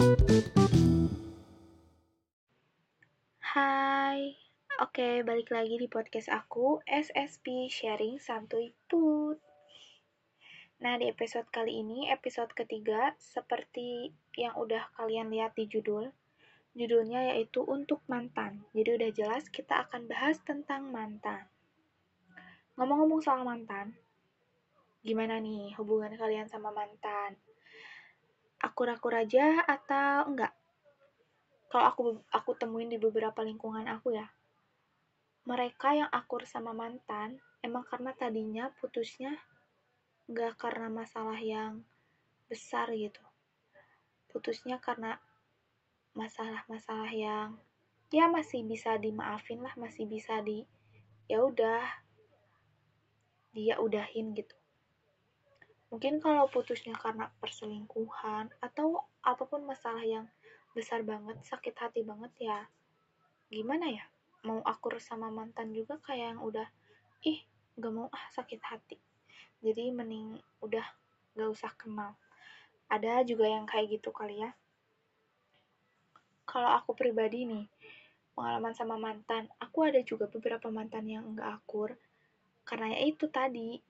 Hai, oke balik lagi di podcast aku SSP Sharing Santuy Put. Nah di episode kali ini, episode ketiga, seperti yang udah kalian lihat di judul, judulnya yaitu Untuk Mantan. Jadi udah jelas kita akan bahas tentang mantan. Ngomong-ngomong soal mantan, gimana nih hubungan kalian sama mantan? Akur-akur aja atau enggak? kalau aku aku temuin di beberapa lingkungan aku ya mereka yang akur sama mantan emang karena tadinya putusnya nggak karena masalah yang besar gitu putusnya karena masalah-masalah yang ya masih bisa dimaafin lah masih bisa di ya udah dia udahin gitu mungkin kalau putusnya karena perselingkuhan atau apa pun masalah yang besar banget sakit hati banget ya gimana ya? Mau akur sama mantan juga kayak yang udah ih gak mau ah sakit hati. Jadi mending udah gak usah kenal. Ada juga yang kayak gitu kali ya. Kalau aku pribadi nih pengalaman sama mantan aku ada juga beberapa mantan yang enggak akur. Karena ya itu tadi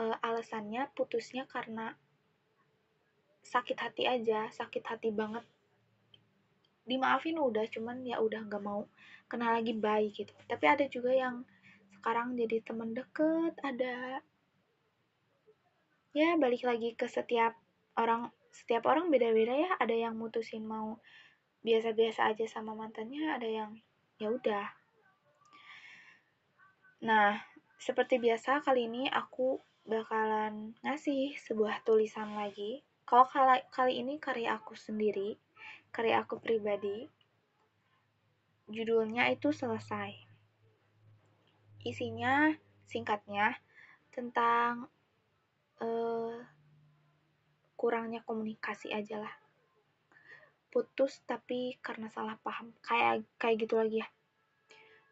e, alasannya putusnya karena sakit hati aja sakit hati banget. Dimaafin udah cuman ya udah nggak mau kenal lagi baik gitu. Tapi ada juga yang sekarang jadi teman deket ada. Ya balik lagi ke setiap orang setiap orang beda-beda ya. Ada yang mutusin mau biasa-biasa aja sama mantannya ada yang ya udah. Nah seperti biasa kali ini aku bakalan ngasih sebuah tulisan lagi kalau kali, kali ini karya aku sendiri, karya aku pribadi, judulnya itu selesai. Isinya singkatnya tentang uh, kurangnya komunikasi aja lah. Putus tapi karena salah paham. Kayak kayak gitu lagi ya.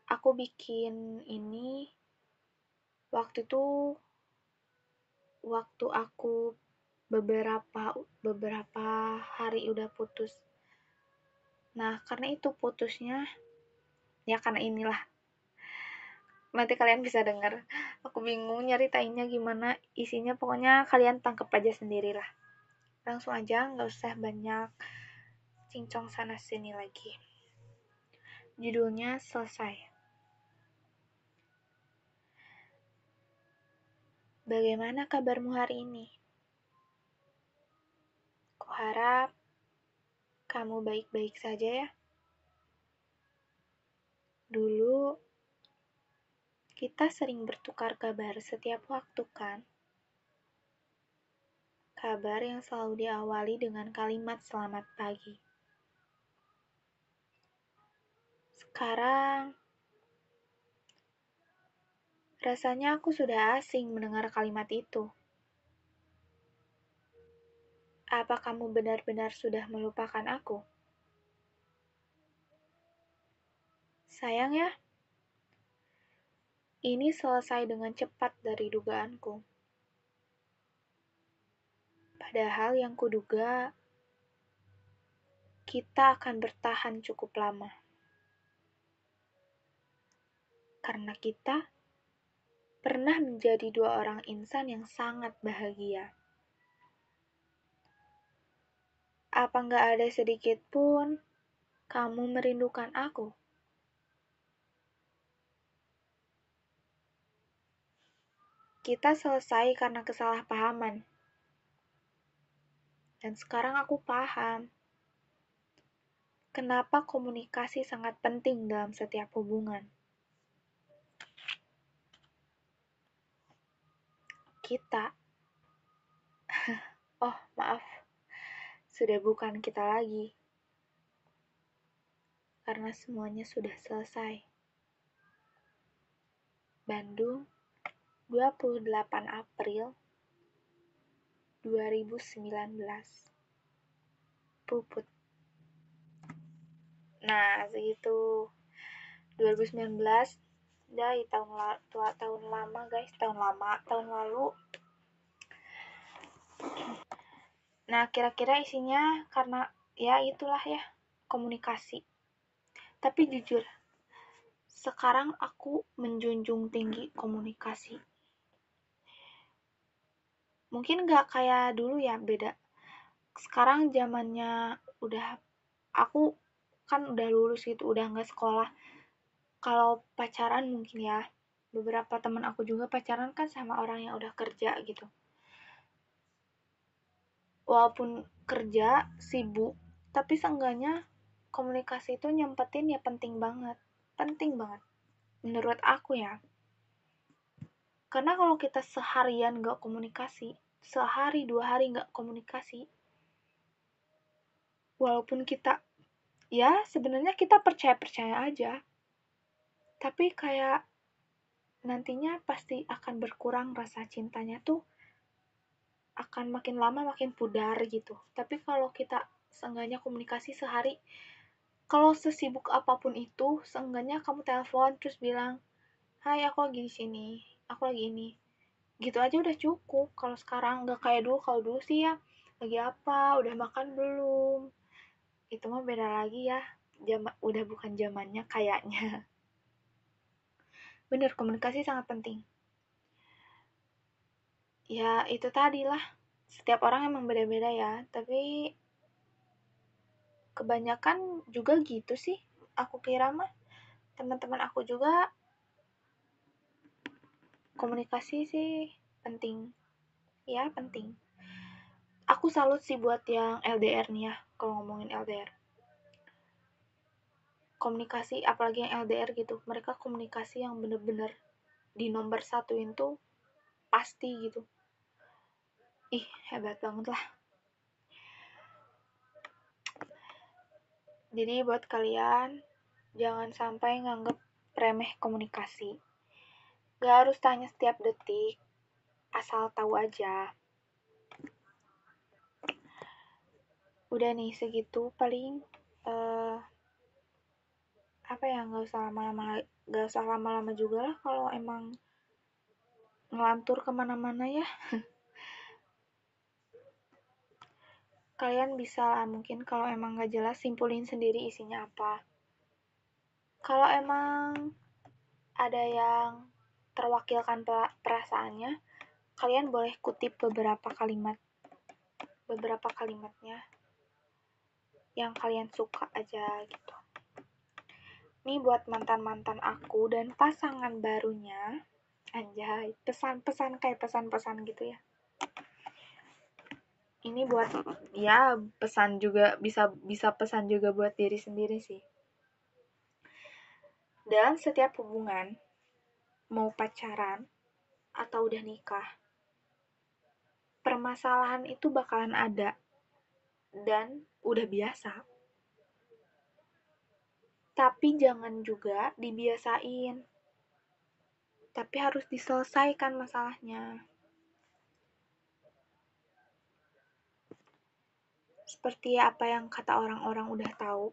Aku bikin ini waktu itu waktu aku beberapa beberapa hari udah putus. Nah karena itu putusnya ya karena inilah. Nanti kalian bisa dengar aku bingung nyeritainnya gimana. Isinya pokoknya kalian tangkep aja sendirilah. Langsung aja nggak usah banyak cincong sana sini lagi. Judulnya selesai Bagaimana kabarmu hari ini? harap kamu baik-baik saja ya. Dulu, kita sering bertukar kabar setiap waktu kan? Kabar yang selalu diawali dengan kalimat selamat pagi. Sekarang, rasanya aku sudah asing mendengar kalimat itu. Apa kamu benar-benar sudah melupakan aku? Sayang ya, ini selesai dengan cepat dari dugaanku. Padahal yang kuduga, kita akan bertahan cukup lama. Karena kita pernah menjadi dua orang insan yang sangat bahagia. Apa nggak ada sedikit pun kamu merindukan aku? Kita selesai karena kesalahpahaman. Dan sekarang aku paham kenapa komunikasi sangat penting dalam setiap hubungan. Kita, oh maaf, sudah bukan kita lagi. Karena semuanya sudah selesai. Bandung, 28 April 2019. Puput. Nah, segitu 2019 dari tahun la tua tahun lama guys tahun lama tahun lalu Nah, kira-kira isinya karena ya itulah ya, komunikasi. Tapi jujur, sekarang aku menjunjung tinggi komunikasi. Mungkin gak kayak dulu ya, beda. Sekarang zamannya udah, aku kan udah lulus gitu, udah nggak sekolah. Kalau pacaran mungkin ya, beberapa teman aku juga pacaran kan sama orang yang udah kerja gitu. Walaupun kerja, sibuk, tapi seenggaknya komunikasi itu nyempetin ya penting banget penting banget menurut aku ya karena kalau kita seharian gak komunikasi sehari dua hari gak komunikasi walaupun kita ya sebenarnya kita percaya percaya aja tapi kayak nantinya pasti akan berkurang rasa cintanya tuh akan makin lama makin pudar gitu tapi kalau kita seenggaknya komunikasi sehari kalau sesibuk apa pun itu, seenggaknya kamu telepon terus bilang, Hai, aku lagi di sini, aku lagi ini. Gitu aja udah cukup. Kalau sekarang nggak kayak dulu, kalau dulu sih ya, lagi apa, udah makan belum. Itu mah beda lagi ya, Jam, udah bukan zamannya kayaknya. Bener, komunikasi sangat penting. Ya, itu tadi lah. Setiap orang emang beda-beda ya, tapi kebanyakan juga gitu sih aku kira mah teman-teman aku juga komunikasi sih penting ya penting aku salut sih buat yang LDR nih ya kalau ngomongin LDR komunikasi apalagi yang LDR gitu mereka komunikasi yang bener-bener di nomor satu itu pasti gitu ih hebat banget lah Jadi buat kalian, jangan sampai nganggep remeh komunikasi. Gak harus tanya setiap detik, asal tahu aja. Udah nih segitu paling uh, apa ya nggak usah lama-lama nggak usah lama-lama juga lah kalau emang ngelantur ke mana-mana ya. kalian bisa lah mungkin kalau emang gak jelas simpulin sendiri isinya apa. Kalau emang ada yang terwakilkan perasaannya, kalian boleh kutip beberapa kalimat. Beberapa kalimatnya yang kalian suka aja gitu. Ini buat mantan-mantan aku dan pasangan barunya. Anjay, pesan-pesan kayak pesan-pesan gitu ya. Ini buat ya pesan juga bisa bisa pesan juga buat diri sendiri sih. Dalam setiap hubungan mau pacaran atau udah nikah permasalahan itu bakalan ada dan udah biasa tapi jangan juga dibiasain tapi harus diselesaikan masalahnya seperti apa yang kata orang-orang udah tahu.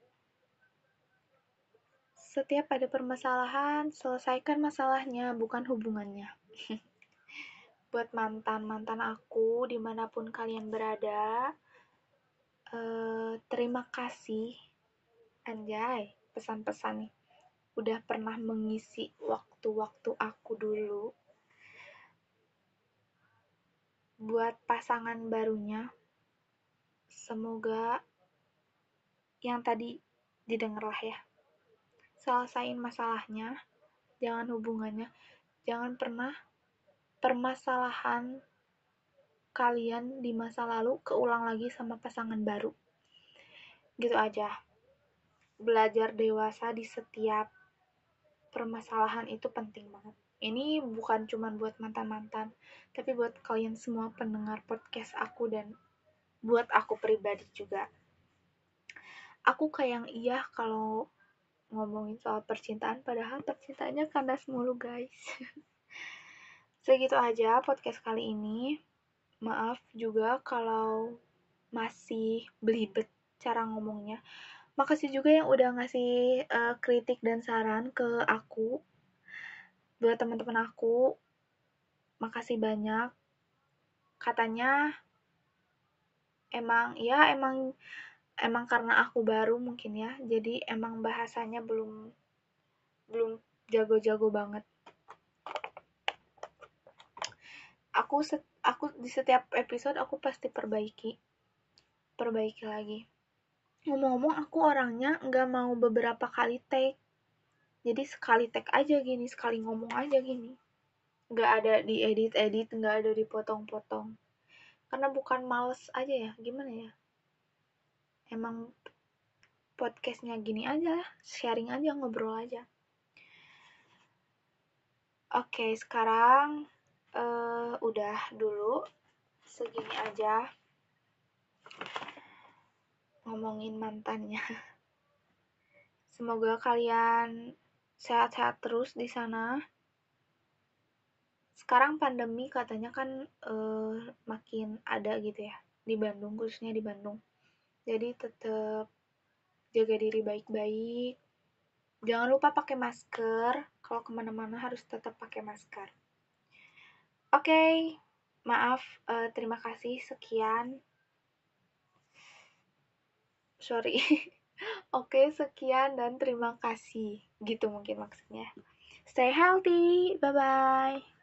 Setiap ada permasalahan, selesaikan masalahnya, bukan hubungannya. Buat mantan-mantan aku, di mana pun kalian berada, uh, terima kasih, anjay, pesan-pesan nih. Udah pernah mengisi waktu-waktu aku dulu. Buat pasangan barunya, Semoga yang tadi didengarlah ya. Selesain masalahnya, jangan hubungannya, jangan pernah permasalahan kalian di masa lalu keulang lagi sama pasangan baru. Gitu aja. Belajar dewasa di setiap permasalahan itu penting banget. Ini bukan cuma buat mantan-mantan, tapi buat kalian semua pendengar podcast aku dan buat aku pribadi juga. Aku kayak yang iya kalau ngomongin soal percintaan padahal percintaannya kandas mulu guys. Segitu aja podcast kali ini. Maaf juga kalau masih belibet cara ngomongnya makasih juga yang udah ngasih uh, kritik dan saran ke aku buat teman-teman aku. Makasih banyak. Katanya emang ya emang emang karena aku baru mungkin ya jadi emang bahasanya belum belum jago-jago banget. Aku set, aku di setiap episode aku pasti perbaiki perbaiki lagi ngomong-ngomong aku orangnya nggak mau beberapa kali take. Jadi sekali take aja gini sekali ngomong aja gini. Nggak ada di edit edit nggak ada dipotong-potong. Karena bukan males aja ya gimana ya? Emang podcastnya gini aja sharing aja ngobrol aja. Oke sekarang uh, udah dulu. Segini aja ngomongin mantannya semoga kalian sehat-sehat terus di sana. Sekarang pandemi katanya kan uh, makin ada gitu ya di Bandung khususnya di Bandung. Jadi tetap jaga diri baik-baik. Jangan lupa pakai masker. Kalau ke mana-mana harus tetap pakai masker. Oke, okay, maaf. Uh, terima kasih. Sekian. Sorry. Oke, sekian dan terima kasih. Gitu mungkin maksudnya. Stay healthy. Bye-bye.